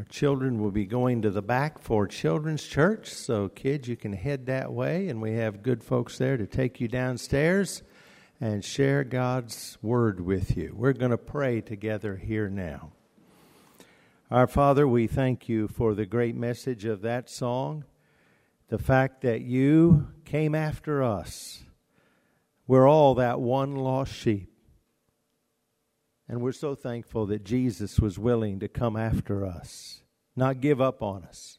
Our children will be going to the back for children's church, so kids, you can head that way, and we have good folks there to take you downstairs and share God's word with you. We're going to pray together here now. Our Father, we thank you for the great message of that song, the fact that you came after us. We're all that one lost sheep. And we're so thankful that Jesus was willing to come after us, not give up on us.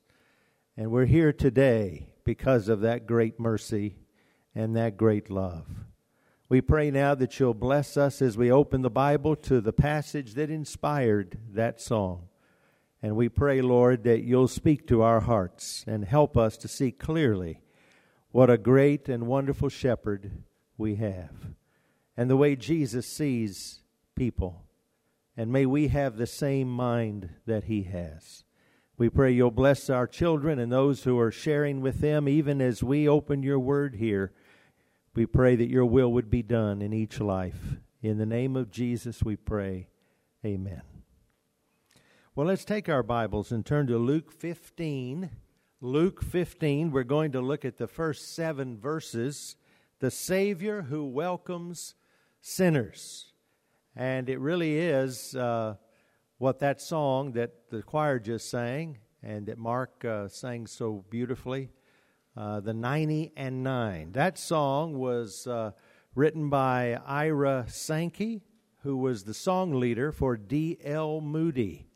And we're here today because of that great mercy and that great love. We pray now that you'll bless us as we open the Bible to the passage that inspired that song. And we pray, Lord, that you'll speak to our hearts and help us to see clearly what a great and wonderful shepherd we have and the way Jesus sees people. And may we have the same mind that he has. We pray you'll bless our children and those who are sharing with them, even as we open your word here. We pray that your will would be done in each life. In the name of Jesus, we pray. Amen. Well, let's take our Bibles and turn to Luke 15. Luke 15, we're going to look at the first seven verses. The Savior who welcomes sinners. And it really is uh, what that song that the choir just sang and that Mark uh, sang so beautifully, uh, the 90 and 9. That song was uh, written by Ira Sankey, who was the song leader for D.L. Moody,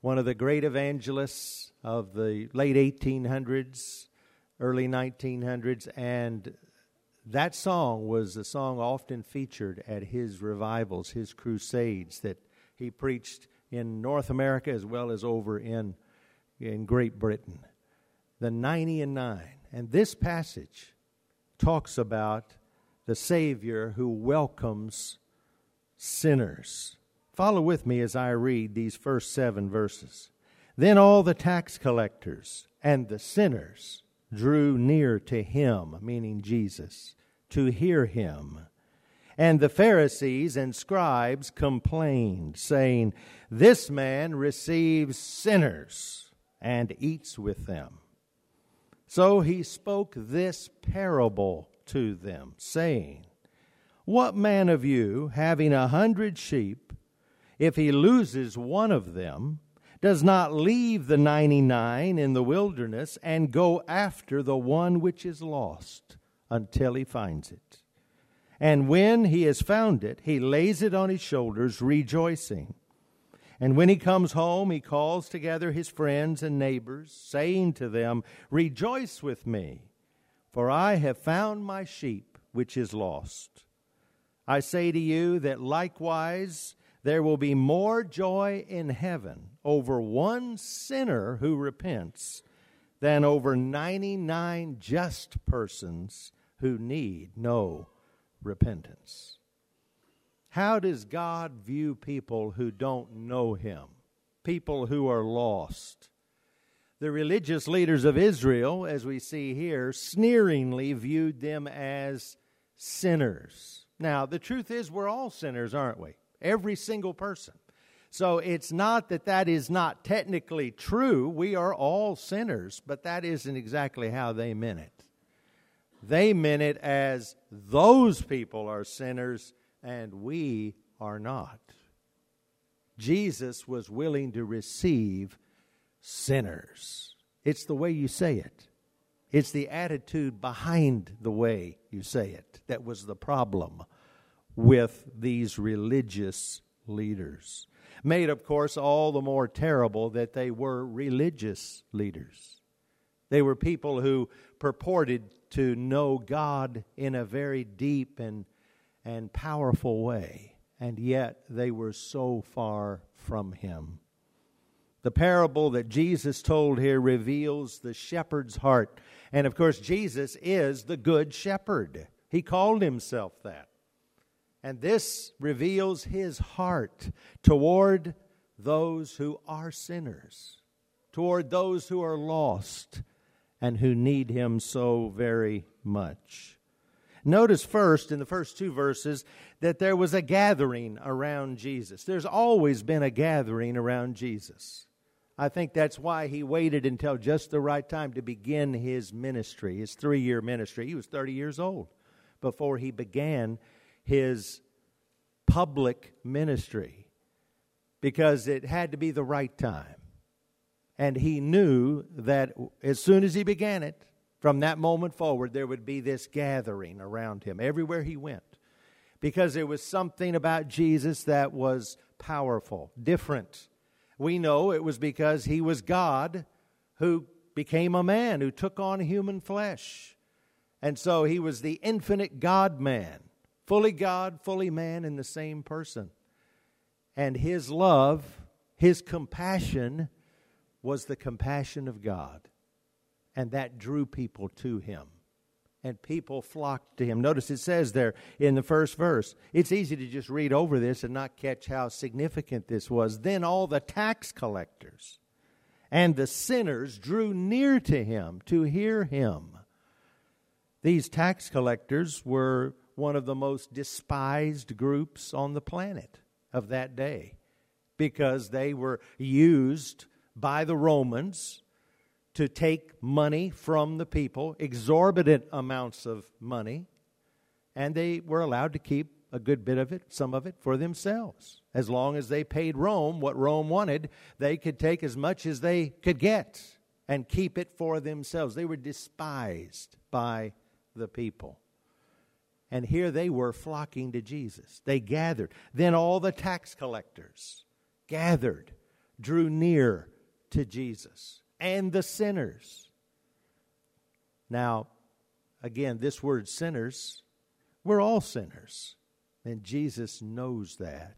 one of the great evangelists of the late 1800s, early 1900s, and that song was a song often featured at his revivals, his crusades that he preached in North America as well as over in, in Great Britain. The 90 and 9. And this passage talks about the Savior who welcomes sinners. Follow with me as I read these first seven verses. Then all the tax collectors and the sinners drew near to him, meaning Jesus to hear him. And the Pharisees and scribes complained, saying, This man receives sinners and eats with them. So he spoke this parable to them, saying, What man of you, having a hundred sheep, if he loses one of them, does not leave the ninety nine in the wilderness and go after the one which is lost? Until he finds it. And when he has found it, he lays it on his shoulders, rejoicing. And when he comes home, he calls together his friends and neighbors, saying to them, Rejoice with me, for I have found my sheep which is lost. I say to you that likewise there will be more joy in heaven over one sinner who repents than over 99 just persons who need no repentance. How does God view people who don't know Him? People who are lost. The religious leaders of Israel, as we see here, sneeringly viewed them as sinners. Now, the truth is, we're all sinners, aren't we? Every single person. So it's not that that is not technically true. We are all sinners, but that isn't exactly how they meant it. They meant it as those people are sinners and we are not. Jesus was willing to receive sinners. It's the way you say it, it's the attitude behind the way you say it that was the problem with these religious leaders. Made, of course, all the more terrible that they were religious leaders. They were people who purported to know God in a very deep and, and powerful way, and yet they were so far from Him. The parable that Jesus told here reveals the shepherd's heart. And of course, Jesus is the good shepherd. He called himself that. And this reveals his heart toward those who are sinners, toward those who are lost, and who need him so very much. Notice first in the first two verses that there was a gathering around Jesus. There's always been a gathering around Jesus. I think that's why he waited until just the right time to begin his ministry, his three year ministry. He was 30 years old before he began his public ministry because it had to be the right time. And he knew that as soon as he began it, from that moment forward, there would be this gathering around him everywhere he went because there was something about Jesus that was powerful, different. We know it was because he was God who became a man, who took on human flesh. And so he was the infinite God man, fully God, fully man in the same person. And his love, his compassion, was the compassion of God. And that drew people to him and people flocked to him. Notice it says there in the first verse. It's easy to just read over this and not catch how significant this was. Then all the tax collectors and the sinners drew near to him to hear him. These tax collectors were one of the most despised groups on the planet of that day because they were used by the Romans to take money from the people, exorbitant amounts of money, and they were allowed to keep a good bit of it, some of it, for themselves. As long as they paid Rome what Rome wanted, they could take as much as they could get and keep it for themselves. They were despised by the people. And here they were flocking to Jesus. They gathered. Then all the tax collectors gathered, drew near to Jesus and the sinners. Now, again, this word sinners, we're all sinners. And Jesus knows that.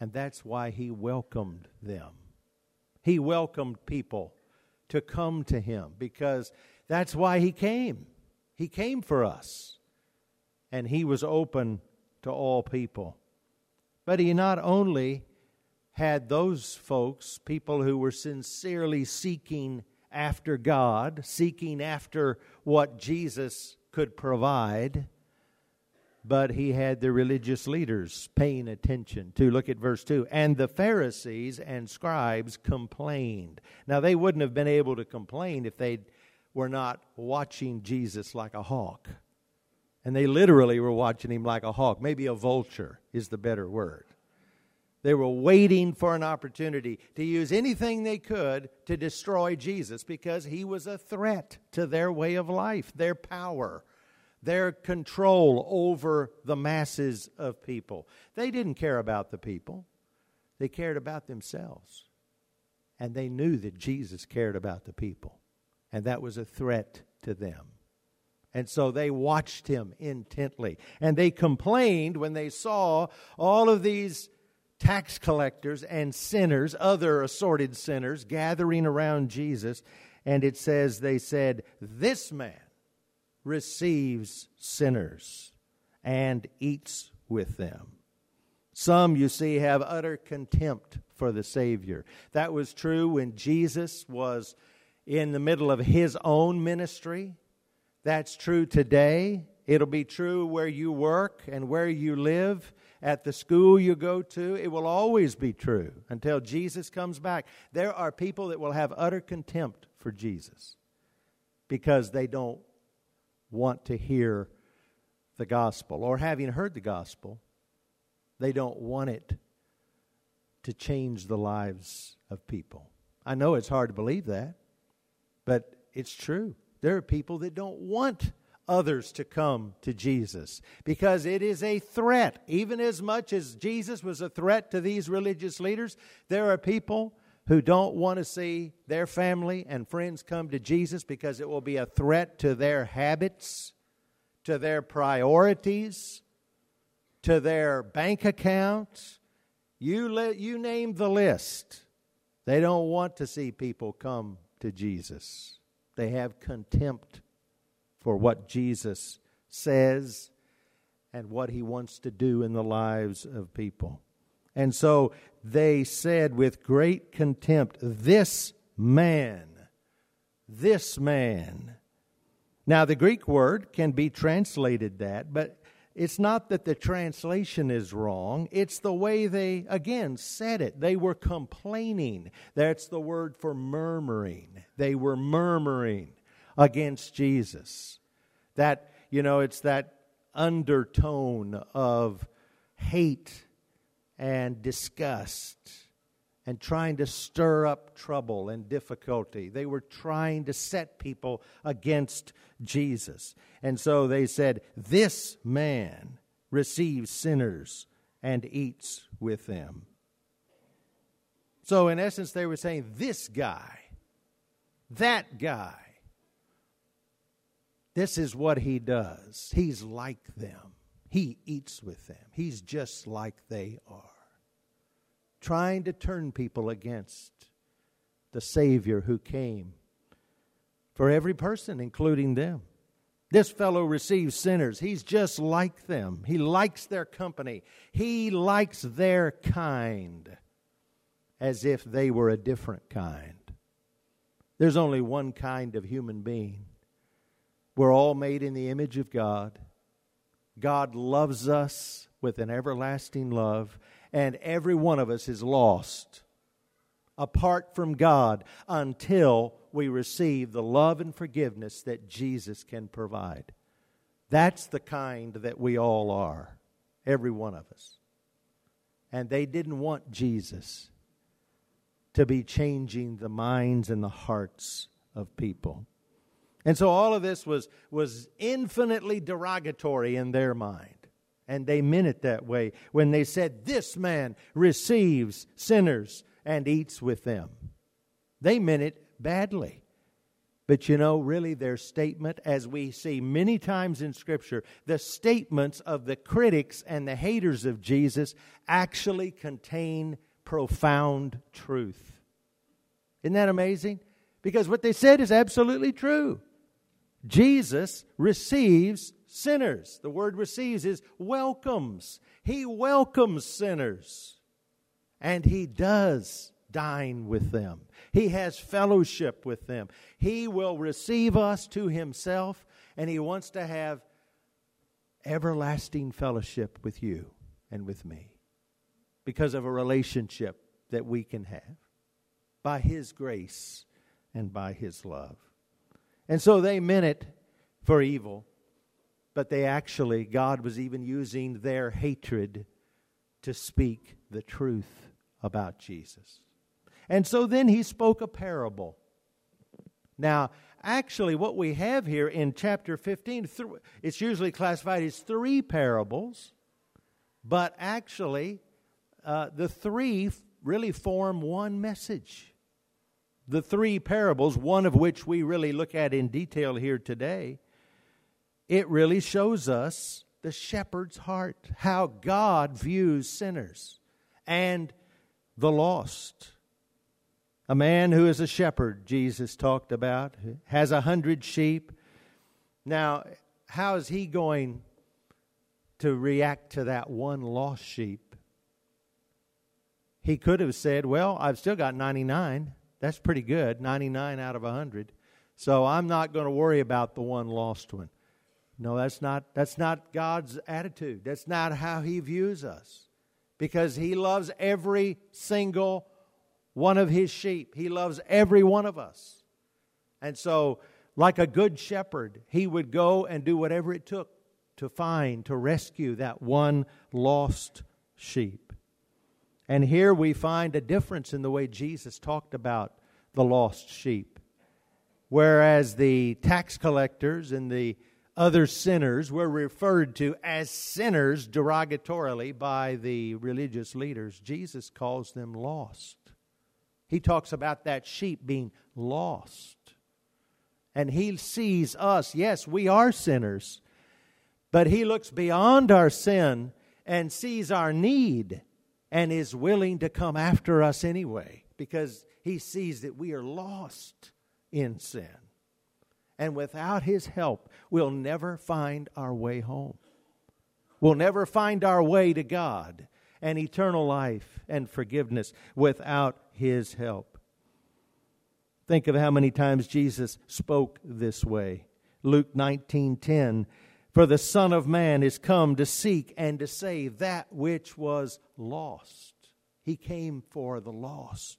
And that's why he welcomed them. He welcomed people to come to him because that's why he came. He came for us. And he was open to all people. But he not only had those folks, people who were sincerely seeking after God, seeking after what Jesus could provide, but he had the religious leaders paying attention to. Look at verse 2. And the Pharisees and scribes complained. Now, they wouldn't have been able to complain if they were not watching Jesus like a hawk. And they literally were watching him like a hawk. Maybe a vulture is the better word. They were waiting for an opportunity to use anything they could to destroy Jesus because he was a threat to their way of life, their power, their control over the masses of people. They didn't care about the people, they cared about themselves. And they knew that Jesus cared about the people, and that was a threat to them. And so they watched him intently. And they complained when they saw all of these tax collectors and sinners, other assorted sinners, gathering around Jesus. And it says, they said, This man receives sinners and eats with them. Some, you see, have utter contempt for the Savior. That was true when Jesus was in the middle of his own ministry. That's true today. It'll be true where you work and where you live at the school you go to, it will always be true until Jesus comes back. There are people that will have utter contempt for Jesus because they don't want to hear the gospel, or having heard the gospel, they don't want it to change the lives of people. I know it's hard to believe that, but it's true. There are people that don't want others to come to Jesus because it is a threat. Even as much as Jesus was a threat to these religious leaders, there are people who don't want to see their family and friends come to Jesus because it will be a threat to their habits, to their priorities, to their bank accounts. You, let, you name the list. They don't want to see people come to Jesus. They have contempt for what Jesus says and what he wants to do in the lives of people. And so they said with great contempt, This man, this man. Now, the Greek word can be translated that, but it's not that the translation is wrong, it's the way they, again, said it. They were complaining. That's the word for murmuring. They were murmuring against Jesus. That, you know, it's that undertone of hate and disgust and trying to stir up trouble and difficulty. They were trying to set people against Jesus. And so they said, This man receives sinners and eats with them. So, in essence, they were saying, This guy, that guy, this is what he does. He's like them. He eats with them. He's just like they are trying to turn people against the Savior who came for every person, including them. This fellow receives sinners. He's just like them. He likes their company. He likes their kind as if they were a different kind. There's only one kind of human being. We're all made in the image of God. God loves us with an everlasting love, and every one of us is lost apart from God until we receive the love and forgiveness that Jesus can provide. That's the kind that we all are, every one of us. And they didn't want Jesus to be changing the minds and the hearts of people. And so all of this was, was infinitely derogatory in their mind. And they meant it that way when they said, This man receives sinners and eats with them. They meant it badly. But you know, really, their statement, as we see many times in Scripture, the statements of the critics and the haters of Jesus actually contain profound truth. Isn't that amazing? Because what they said is absolutely true. Jesus receives sinners. The word receives is welcomes. He welcomes sinners. And he does dine with them. He has fellowship with them. He will receive us to himself, and he wants to have everlasting fellowship with you and with me because of a relationship that we can have by his grace and by his love. And so they meant it for evil, but they actually, God was even using their hatred to speak the truth about Jesus. And so then he spoke a parable. Now, actually, what we have here in chapter 15, it's usually classified as three parables, but actually, uh, the three really form one message. The three parables, one of which we really look at in detail here today, it really shows us the shepherd's heart, how God views sinners, and the lost. A man who is a shepherd, Jesus talked about, has a hundred sheep. Now, how is he going to react to that one lost sheep? He could have said, Well, I've still got 99. That's pretty good, 99 out of a 100. So I'm not going to worry about the one lost one. No, that's not, that's not God's attitude. That's not how He views us. Because He loves every single one of His sheep, He loves every one of us. And so, like a good shepherd, He would go and do whatever it took to find, to rescue that one lost sheep. And here we find a difference in the way Jesus talked about the lost sheep. Whereas the tax collectors and the other sinners were referred to as sinners derogatorily by the religious leaders. Jesus calls them lost. He talks about that sheep being lost. And he sees us, yes, we are sinners, but he looks beyond our sin and sees our need and is willing to come after us anyway because he sees that we are lost in sin. And without His help, we'll never find our way home. We'll never find our way to God and eternal life and forgiveness without His help. Think of how many times Jesus spoke this way. Luke 19:10 For the Son of Man is come to seek and to save that which was lost. He came for the lost.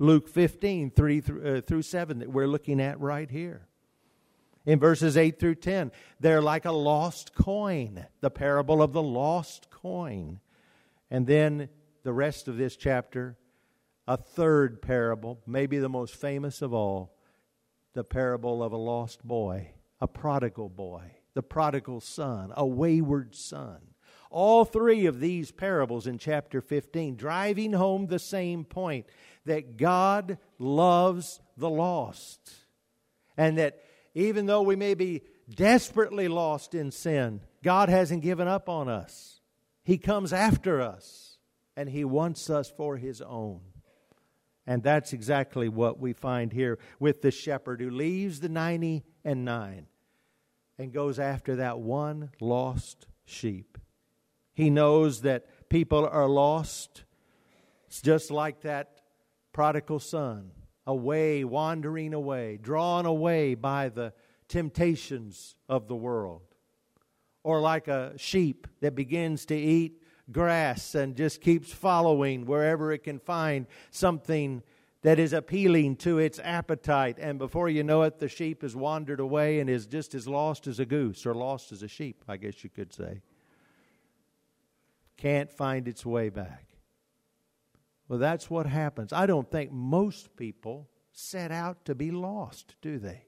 Luke 15, 3 through, uh, through 7, that we're looking at right here. In verses 8 through 10, they're like a lost coin, the parable of the lost coin. And then the rest of this chapter, a third parable, maybe the most famous of all, the parable of a lost boy, a prodigal boy, the prodigal son, a wayward son. All three of these parables in chapter 15 driving home the same point that God loves the lost. And that even though we may be desperately lost in sin, God hasn't given up on us. He comes after us and He wants us for His own. And that's exactly what we find here with the shepherd who leaves the 90 and 9 and goes after that one lost sheep. He knows that people are lost. It's just like that prodigal son, away, wandering away, drawn away by the temptations of the world. Or like a sheep that begins to eat grass and just keeps following wherever it can find something that is appealing to its appetite. And before you know it, the sheep has wandered away and is just as lost as a goose, or lost as a sheep, I guess you could say. Can't find its way back. Well, that's what happens. I don't think most people set out to be lost, do they?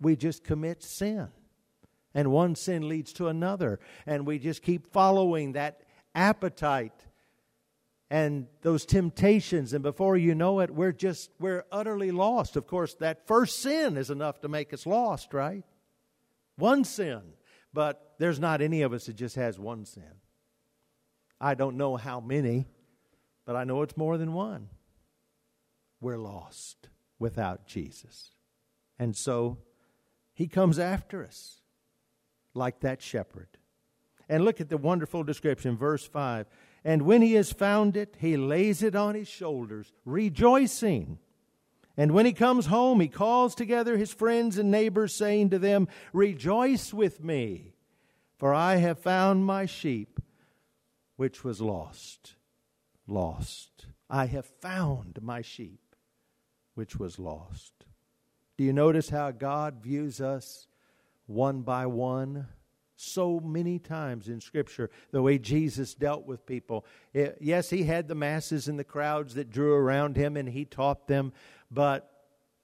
We just commit sin. And one sin leads to another. And we just keep following that appetite and those temptations. And before you know it we're just we're utterly lost. Of course that first sin is enough to make us lost right? One sin. But there's not any of us that just has one sin. I don't know how many but i know it's more than one. We're lost without jesus. And so he comes after us like that shepherd. And look at the wonderful description verse 5 and when he has found it, he lays it on his shoulders, rejoicing. And when he comes home, he calls together his friends and neighbors, saying to them, Rejoice with me, for I have found my sheep, which was lost. Lost. I have found my sheep, which was lost. Do you notice how God views us one by one? So many times in Scripture the way Jesus dealt with people. It, yes, he had the masses and the crowds that drew around him and he taught them, but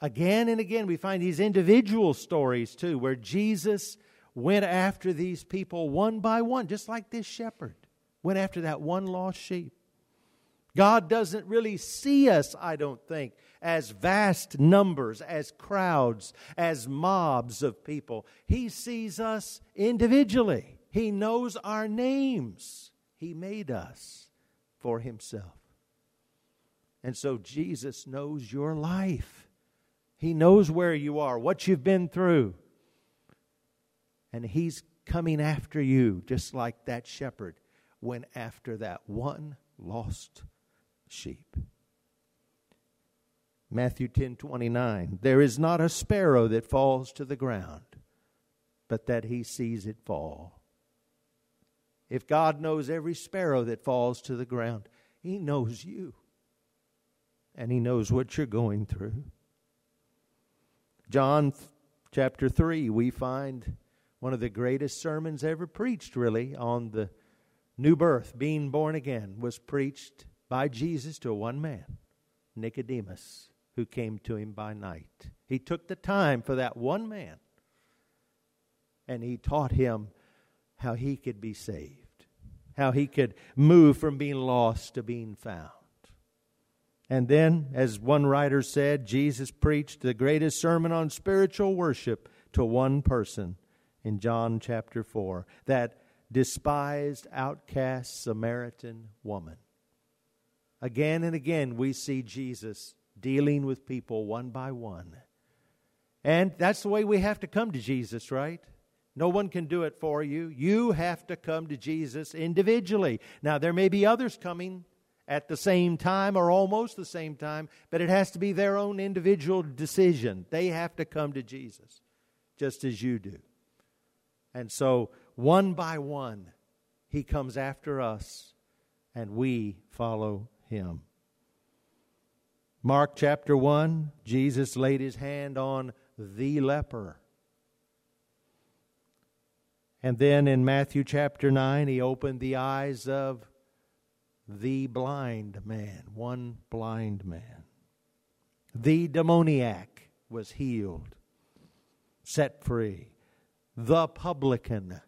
again and again we find these individual stories too where Jesus went after these people one by one, just like this shepherd went after that one lost sheep. God doesn't really see us, I don't think, as vast numbers, as crowds, as mobs of people. He sees us individually. He knows our names. He made us for Himself. And so Jesus knows your life. He knows where you are, what you've been through. And He's coming after you, just like that shepherd went after that one lost sheep. Matthew 10 29. There is not a sparrow that falls to the ground, but that he sees it fall. If God knows every sparrow that falls to the ground, he knows you. And he knows what you're going through. John chapter 3, we find one of the greatest sermons ever preached, really, on the new birth, being born again, was preached by Jesus to one man, Nicodemus, who came to him by night. He took the time for that one man and he taught him how he could be saved, how he could move from being lost to being found. And then, as one writer said, Jesus preached the greatest sermon on spiritual worship to one person in John chapter 4 that despised, outcast Samaritan woman. Again and again, we see Jesus dealing with people one by one. And that's the way we have to come to Jesus, right? No one can do it for you. You have to come to Jesus individually. Now, there may be others coming at the same time or almost the same time, but it has to be their own individual decision. They have to come to Jesus, just as you do. And so, one by one, he comes after us, and we follow him. Mark chapter 1, Jesus laid his hand on the leper. And then in Matthew chapter 9, he opened the eyes of the blind man, one blind man. The demoniac was healed, set free. The publican.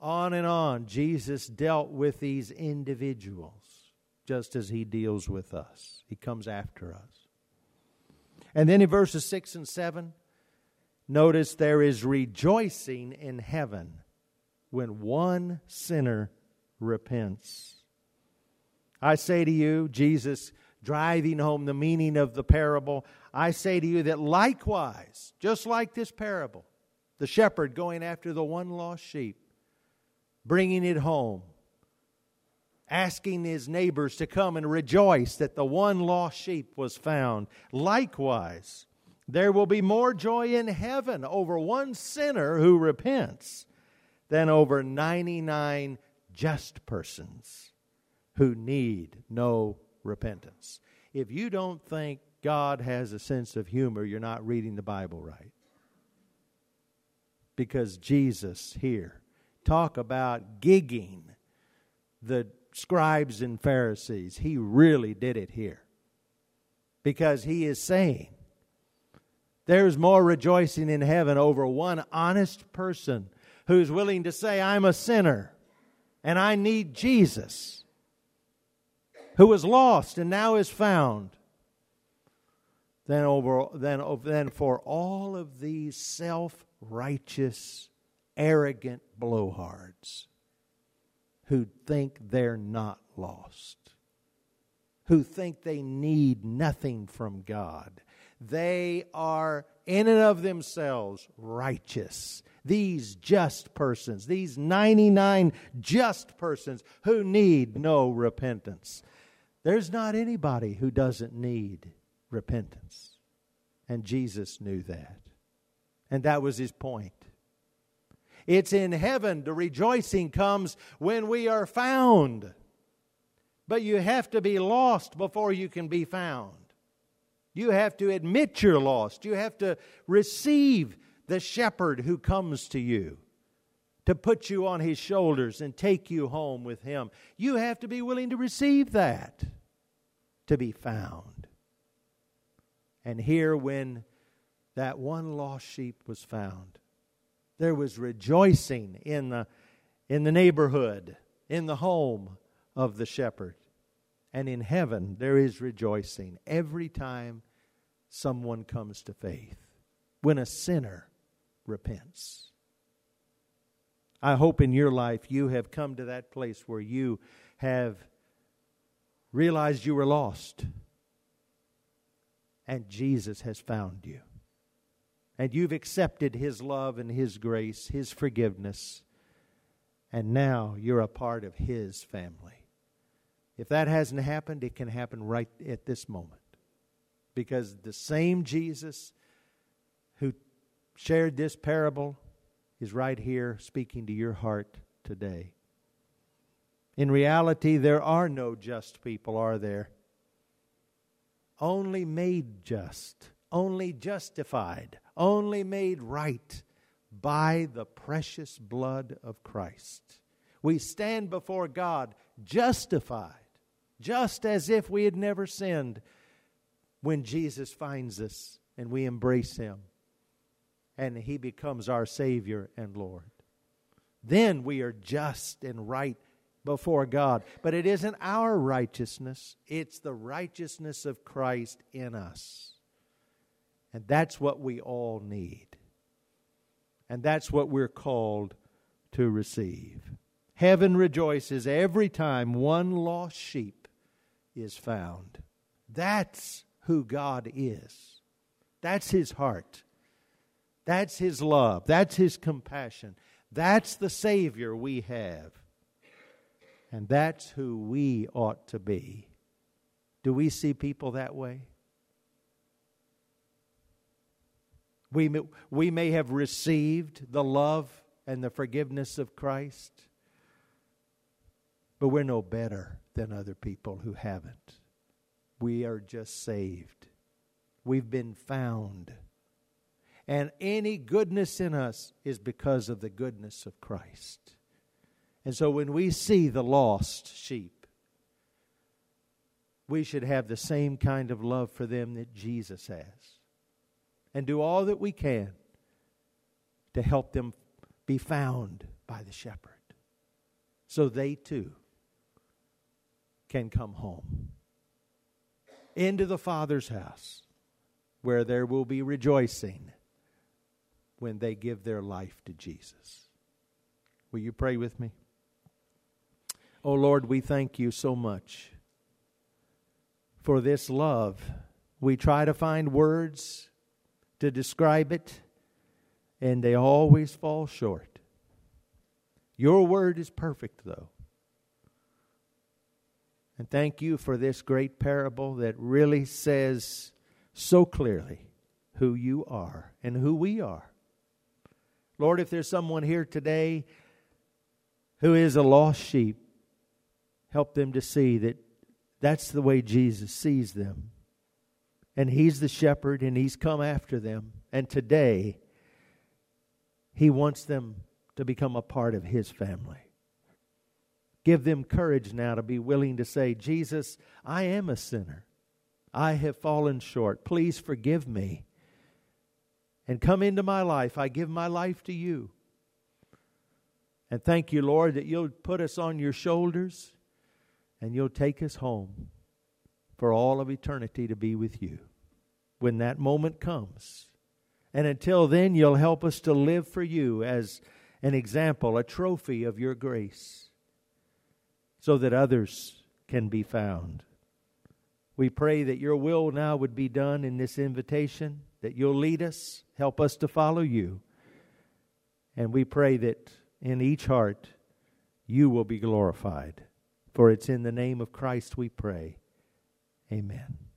On and on, Jesus dealt with these individuals just as he deals with us. He comes after us. And then in verses 6 and 7, notice there is rejoicing in heaven when one sinner repents. I say to you, Jesus driving home the meaning of the parable, I say to you that likewise, just like this parable, the shepherd going after the one lost sheep, bringing it home, asking his neighbors to come and rejoice that the one lost sheep was found. Likewise, there will be more joy in heaven over one sinner who repents than over 99 just persons who need no repentance. If you don't think God has a sense of humor, you're not reading the Bible right. Because Jesus here, talk about gigging the scribes and Pharisees. He really did it here. Because he is saying, there's more rejoicing in heaven over one honest person who's willing to say, I'm a sinner and I need Jesus, who was lost and now is found, than, over, than, than for all of these self righteous, arrogant blowhards who think they're not lost, who think they need nothing from God. They are, in and of themselves, righteous these just persons, these 99 just persons who need no repentance. There's not anybody who doesn't need repentance. And Jesus knew that. And that was his point. It's in heaven the rejoicing comes when we are found. But you have to be lost before you can be found. You have to admit you're lost. You have to receive the shepherd who comes to you to put you on his shoulders and take you home with him. You have to be willing to receive that to be found. And here, when that one lost sheep was found, there was rejoicing in the, in the neighborhood, in the home of the shepherd. And in heaven, there is rejoicing every time someone comes to faith. When a sinner repents. I hope in your life you have come to that place where you have realized you were lost and Jesus has found you. And you've accepted His love and His grace, His forgiveness, and now you're a part of His family. If that hasn't happened, it can happen right at this moment. Because the same Jesus who shared this parable is right here speaking to your heart today. In reality, there are no just people, are there? Only made just, only justified, only made right by the precious blood of Christ. We stand before God justified, just as if we had never sinned when Jesus finds us and we embrace Him and He becomes our Savior and Lord. Then we are just and right before God. But it isn't our righteousness, it's the righteousness of Christ in us. And that's what we all need. And that's what we're called to receive. Heaven rejoices every time one lost sheep is found. That's who God is. That's his heart. That's His love. That's His compassion. That's the Savior we have. And that's who we ought to be. Do we see people that way? We may, we may have received the love and the forgiveness of Christ. But we're no better than other people who haven't. We are just saved. We've been found. And any goodness in us is because of the goodness of Christ. And so when we see the lost sheep, we should have the same kind of love for them that Jesus has. And do all that we can to help them be found by the shepherd so they too can come home into the Father's house where there will be rejoicing when they give their life to Jesus. Will you pray with me? Oh Lord, we thank you so much for this love. We try to find words to describe it, and they always fall short. Your word is perfect, though. And thank you for this great parable that really says so clearly who you are and who we are. Lord, if there's someone here today who is a lost sheep, help them to see that that's the way Jesus sees them. And He's the shepherd and He's come after them. And today, He wants them to become a part of His family. Give them courage now to be willing to say, Jesus, I am a sinner. I have fallen short. Please forgive me. And come into my life. I give my life to you. And thank you, Lord, that you'll put us on your shoulders and you'll take us home for all of eternity to be with you when that moment comes. And until then, you'll help us to live for you as an example, a trophy of your grace, so that others can be found. We pray that your will now would be done in this invitation, that you'll lead us, help us to follow you. And we pray that in each heart you will be glorified. For it's in the name of Christ we pray. Amen.